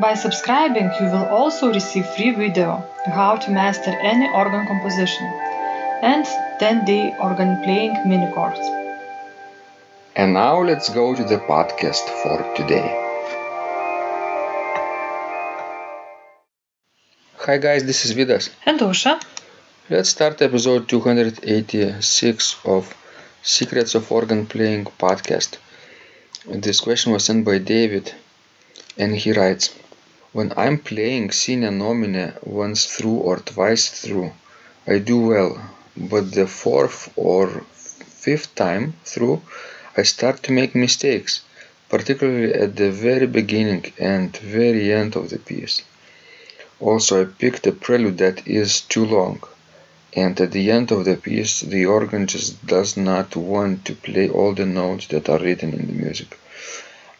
By subscribing, you will also receive free video how to master any organ composition and 10-day organ playing mini course. And now let's go to the podcast for today. Hi guys, this is Vidas. And Ausra, Let's start episode 286 of Secrets of Organ Playing podcast. This question was sent by David and he writes When I'm playing sine nomine once through or twice through, I do well, but the fourth or fifth time through, I start to make mistakes, particularly at the very beginning and very end of the piece. Also, I picked a prelude that is too long, and at the end of the piece, the organ just does not want to play all the notes that are written in the music.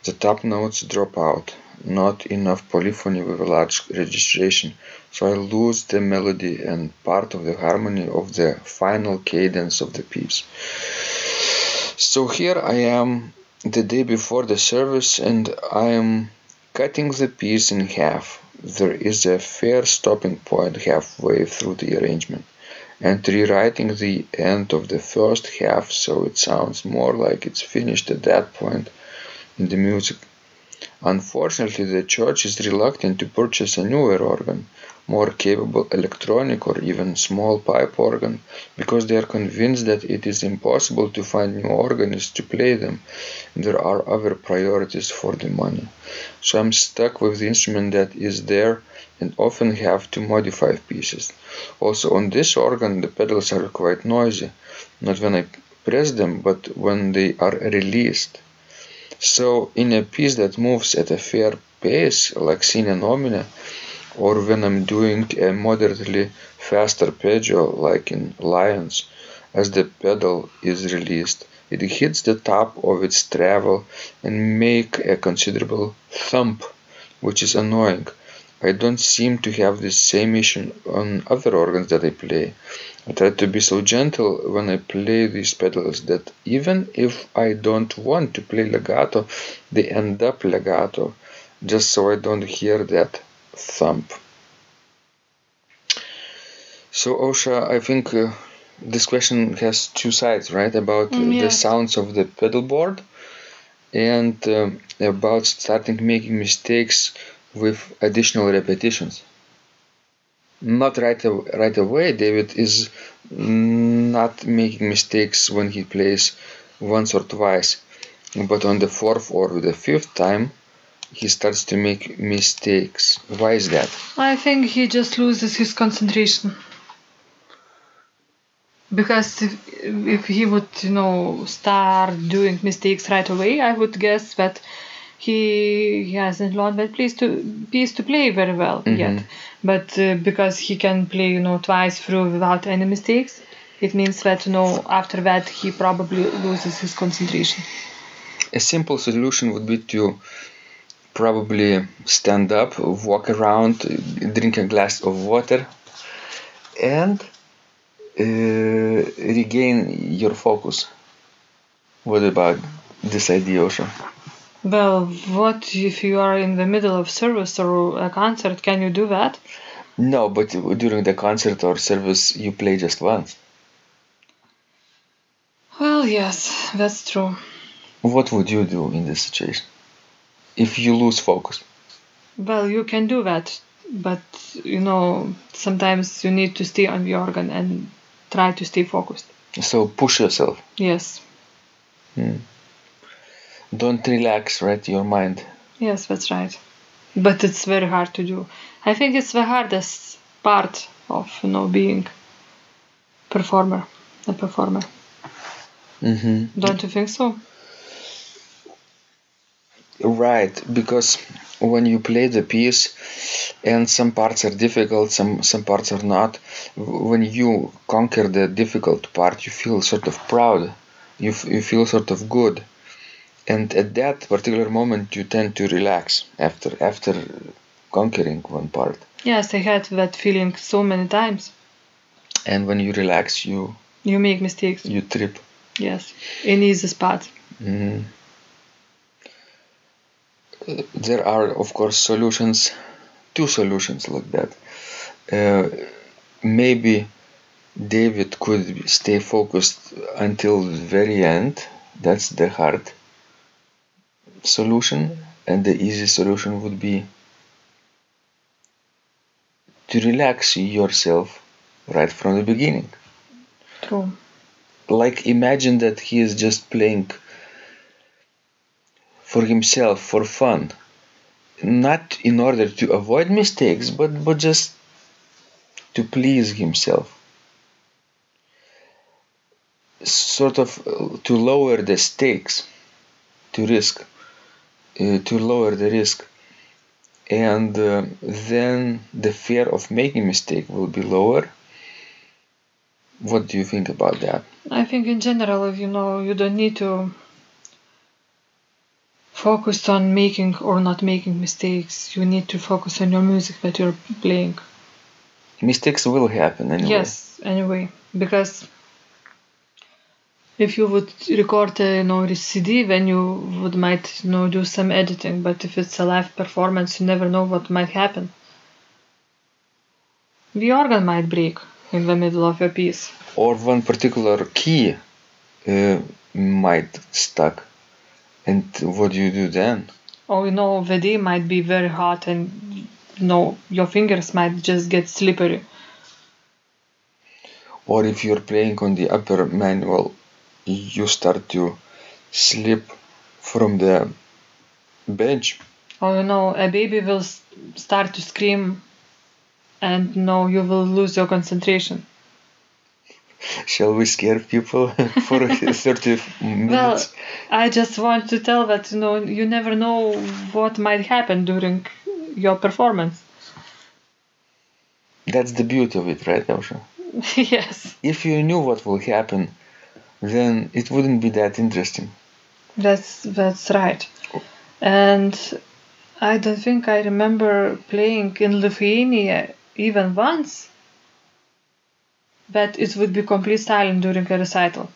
The top notes drop out, not enough polyphony with a large registration, so I lose the melody and part of the harmony of the final cadence of the piece. So here I am the day before the service and I am cutting the piece in half. There is a fair stopping point halfway through the arrangement and rewriting the end of the first half so it sounds more like it's finished at that point in the music. Unfortunately, the church is reluctant to purchase a newer organ, more capable electronic or even small pipe organ, because they are convinced that it is impossible to find new organists to play them. There are other priorities for the money. So I'm stuck with the instrument that is there and often have to modify pieces. Also, on this organ, the pedals are quite noisy, not when I press them, but when they are released. So, in a piece that moves at a fair pace, like sine nomine, or when I'm doing a moderately fast arpeggio, like in Lyons, as the pedal is released, it hits the top of its travel and make a considerable thump, which is annoying. I don't seem to have the same issue on other organs that I play. I try to be so gentle when I play these pedals that even if I don't want to play legato, they end up legato, just so I don't hear that thump. So, Ausra, I think uh, this question has two sides, right? About Mm, the sounds of the pedal board and um, about starting making mistakes with additional repetitions. Not right, right away, David is not making mistakes when he plays once or twice, but on the fourth or the fifth time, he starts to make mistakes. Why is that? I think he just loses his concentration. Because if, if he would, you know, start doing mistakes right away, I would guess that he, he hasn't learned that piece to piece to play very well yet. But uh, because he can play, you know, twice through without any mistakes, it means that, you know, after that he probably loses his concentration. A simple solution would be to probably stand up, walk around, drink a glass of water, and uh, regain your focus. What about this idea, Ausra? Well, what if you are in the middle of service or a concert? Can you do that? No, but during the concert or service, you play just once. Well, yes, that's true. What would you do in this situation? If you lose focus? Well, you can do that but you know sometimes you need to stay on the organ and try to stay focused. So push yourself. Yes, hmm. Don't relax, right? Your mind. yes, that's right. But it's very hard to do. I think it's the hardest part of you know being performer, a performer. mm-hmm. Don't you think so? Right, because when you play the piece, and some parts are difficult, some some parts are not. When you conquer the difficult part, you feel sort of proud. You f- you feel sort of good, and at that particular moment, you tend to relax after after conquering one part. Yes, I had that feeling so many times. And when you relax, you You make mistakes. you trip. Yes, in easy spot. Mhm. Uh, There are, of course, solutions, two solutions like that. Uh, maybe David could stay focused until the very end. That's the hard solution, and the easy solution would be to relax yourself right from the beginning. True. like imagine that he is just playing for himself for fun not in order to avoid mistakes but but just to please himself sort of uh, to lower the stakes to risk to lower the risk and uh, then the fear of making mistake will be lower what do you think about that I think in general, you know, you don't need to focus on making or not making mistakes. You need to focus on your music that you're playing. mistakes will happen anyway. Yes, anyway, because if you would record a you know CD, then you would might you know do some editing. But if it's a live performance, you never know what might happen. The organ might break in the middle of a piece. Or one particular key uh, might stuck. And what do you do then? Or you know the day might be very hot and you know your fingers might just get slippery. Or if you're playing on the upper manual, you start to slip from the bench. Oh no, a baby will start to scream, and know you will lose your concentration. Shall we scare people for 30 minutes? Well. I just want to tell that you know you never know what might happen during your performance. That's the beauty of it, right, Ausra? yes, If you knew what will happen, then it wouldn't be that interesting. that's that's right. And I don't think I remember playing in Lithuania even once that it would be complete silent during a recital.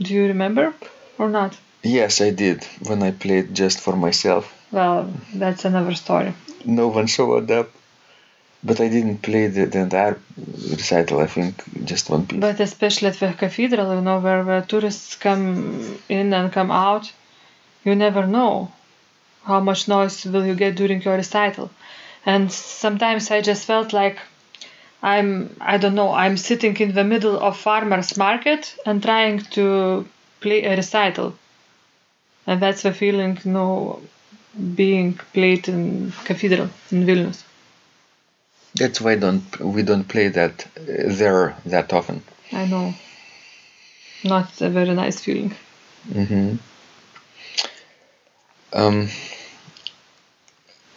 Do you remember or not? Yes, I did when I played just for myself. Well, that's another story. no one showed up. But I didn't play the, the entire recital, I think just one piece. But especially at the cathedral, you know, where, where tourists come in and come out, you never know how much noise will you get during your recital. And sometimes I just felt like I'm, I don't know, I'm sitting in the middle of farmer's market and trying to play a recital. And that's the feeling, you know, being played in cathedral in Vilnius. That's why don't we don't play that uh, there that often. I know. Not a very nice feeling. hmm Um,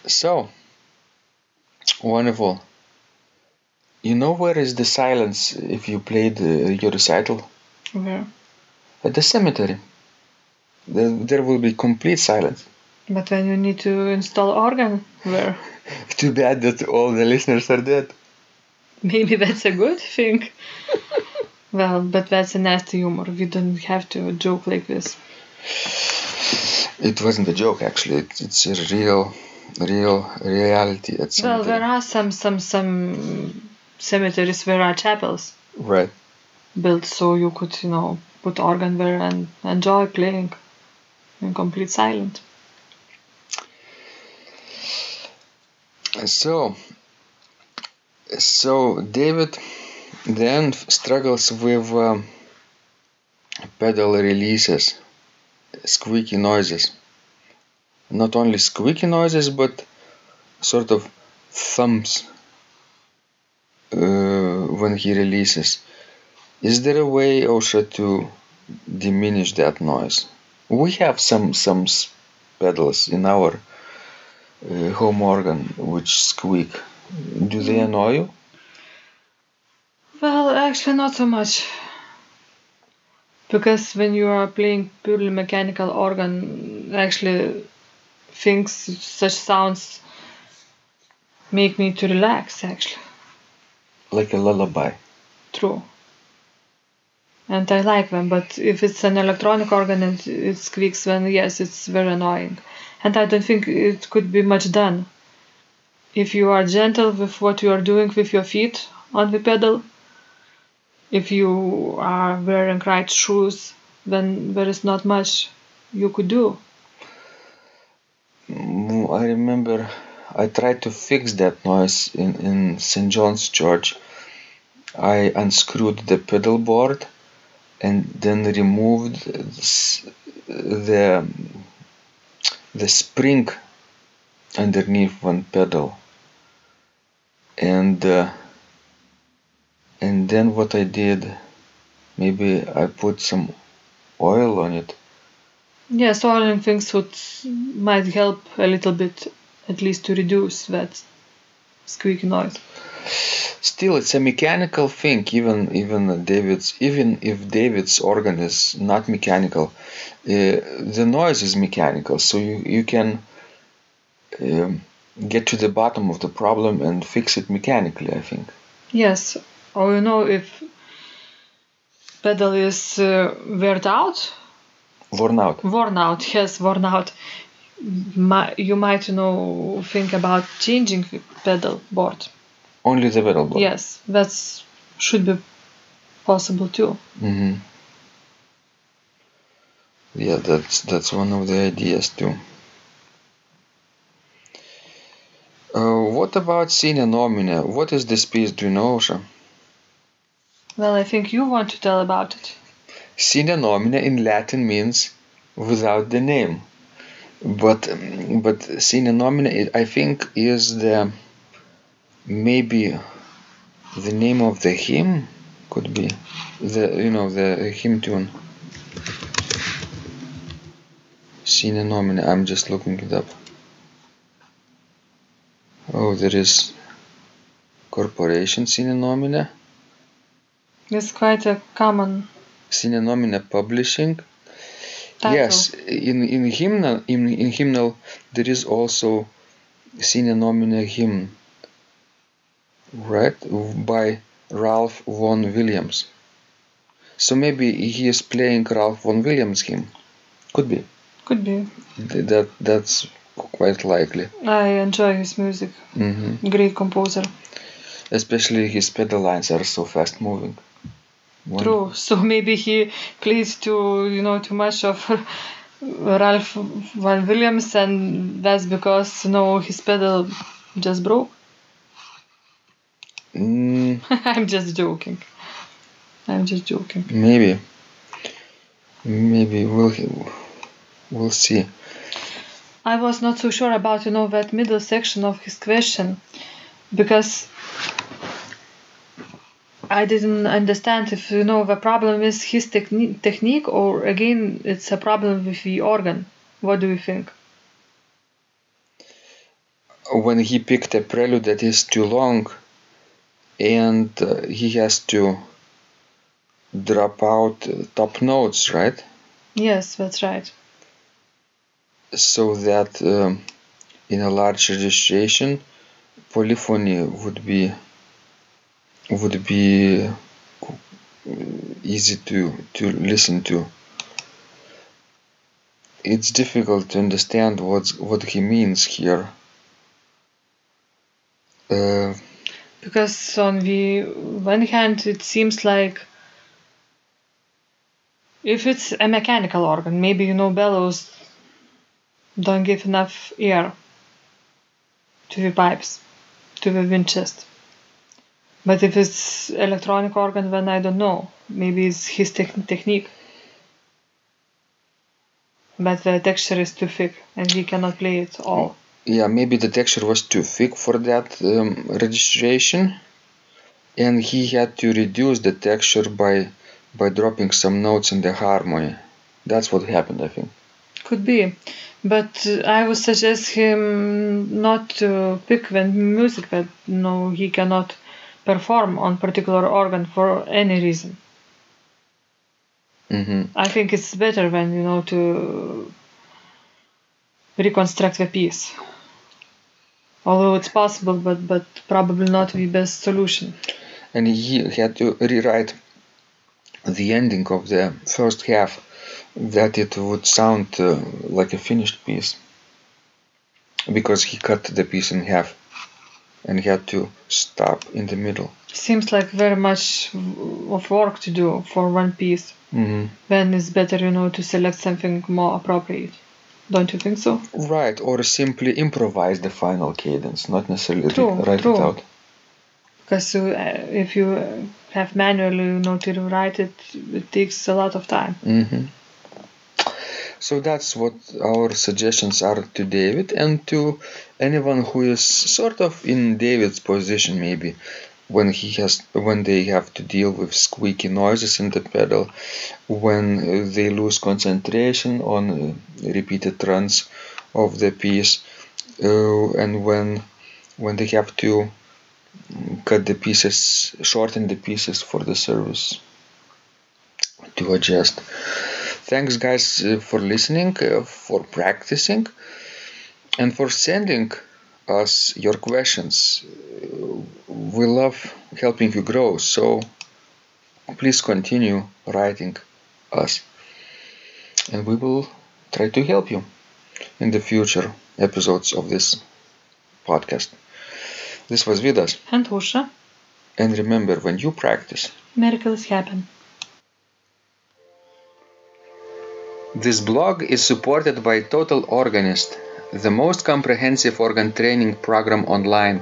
so wonderful. You know where is the silence if you played uh, your recital Where? at the cemetery? There, there will be complete silence. But when you need to install organ, where? Too bad that all the listeners are dead. Maybe that's a good thing. well, but that's a nasty humor. We don't have to joke like this. It wasn't a joke, actually. It, it's a real, real reality at Well, cemetery. there are some some some cemeteries where are chapels right. built so you could you know put organ there and enjoy playing in complete silence. So, so David then struggles with uh, pedal releases, squeaky noises. Not only squeaky noises, but sort of thumps uh, when he releases. Is there a way, Ausra, to diminish that noise? We have some some pedals in our uh, home organ which squeak. Do they annoy you? Well, actually, not so much. Because when you are playing purely mechanical organ, actually, things such sounds make me to relax. Actually, Like a lullaby. true. And I like them, but if it's an electronic organ and it squeaks, then yes, it's very annoying. And I don't think it could be much done. If you are gentle with what you are doing with your feet on the pedal, if you are wearing right shoes, then there is not much you could do. Mm, I remember I tried to fix that noise in, in St. John's Church. I unscrewed the pedal board and then removed the the spring underneath one pedal and uh, and then what I did maybe I put some oil on it Yes, oiling things would might help a little bit, at least to reduce that squeaky noise. Still, it's a mechanical thing. Even even David's even if David's organ is not mechanical, uh, the noise is mechanical. So you you can um, get to the bottom of the problem and fix it mechanically. I think. Yes, or you know if pedal is uh, out, Worn out. worn out, yes, worn out. Mi- you might you know think about changing the pedal board. Only the board. Yes, that's should be possible too. hmm Yeah, that's that's one of the ideas too. Uh, what about sine nomine? What is this piece? Do you know, Ausra? Well, I think you want to tell about it. Sine nomine in Latin means without the name, but but sine nomine I think is the maybe the name of the hymn could be the you know the hymn tune. Sine nomine. I'm just looking it up. Oh, there is corporation sine nomine. It's quite a common Sine nomine publishing. title. Yes, in in hymnal in, in hymnal there is also sine nomine hymn, right, by Ralph Vaughan Williams. So maybe he is playing Ralph Vaughan Williams hymn. Could be. Could be. Th- That that's quite likely. I enjoy his music. hmm Great composer. Especially his pedal lines are so fast moving. One- True. So maybe he plays too, you know, too much of Ralph Vaughan Williams, and that's because you know his pedal just broke. Mm, I'm just joking. I'm just joking. maybe. Maybe we'll we'll see. I was not so sure about you know that middle section of his question because I didn't understand if you know the problem is his techni- technique or again it's a problem with the organ. What do you think? when he picked a prelude that is too long and uh, he has to drop out top notes right? Yes, that's right. so that um, in a large registration polyphony would be would be uh, easy to to listen to. It's difficult to understand what's what he means here. Uh, Because on the one hand, it seems like if it's a mechanical organ, maybe you know bellows don't give enough air to the pipes. to the wind chest. But if it's electronic organ, then I don't know. Maybe it's his tech- technique. But the texture is too thick and he cannot play it all. Yeah, maybe the texture was too thick for that um, registration, and he had to reduce the texture by by dropping some notes in the harmony. That's what happened, I think. Could be. But uh, I would suggest him not to pick the music that no he cannot perform on particular organ for any reason. hmm I think it's better when you know to reconstruct the piece. Although it's possible, but but probably not the best solution. And he had to rewrite the ending of the first half that it would sound uh, like a finished piece because he cut the piece in half and had to stop in the middle. Seems like very much of work to do for one piece. hmm Then it's better, you know, to select something more appropriate. Don't you think so? Right, or simply improvise the final cadence, not necessarily True, write true. it out. Because uh, if you have manually, know, to rewrite it, it takes a lot of time. hmm So that's what our suggestions are to David and to anyone who is sort of in David's position, maybe when he has when they have to deal with squeaky noises in the pedal, when they lose concentration on uh, repeated runs of the piece, uh, and when when they have to cut the pieces, shorten the pieces for the service to adjust. Thanks, guys, uh, for listening, uh, for practicing, and for sending us your questions. We love helping you grow, so please continue writing us, and we will try to help you in the future episodes of this podcast. This was Vidas, And Ausra, and remember when you practice, miracles happen. This blog is supported by Total Organist, the most comprehensive organ training program online,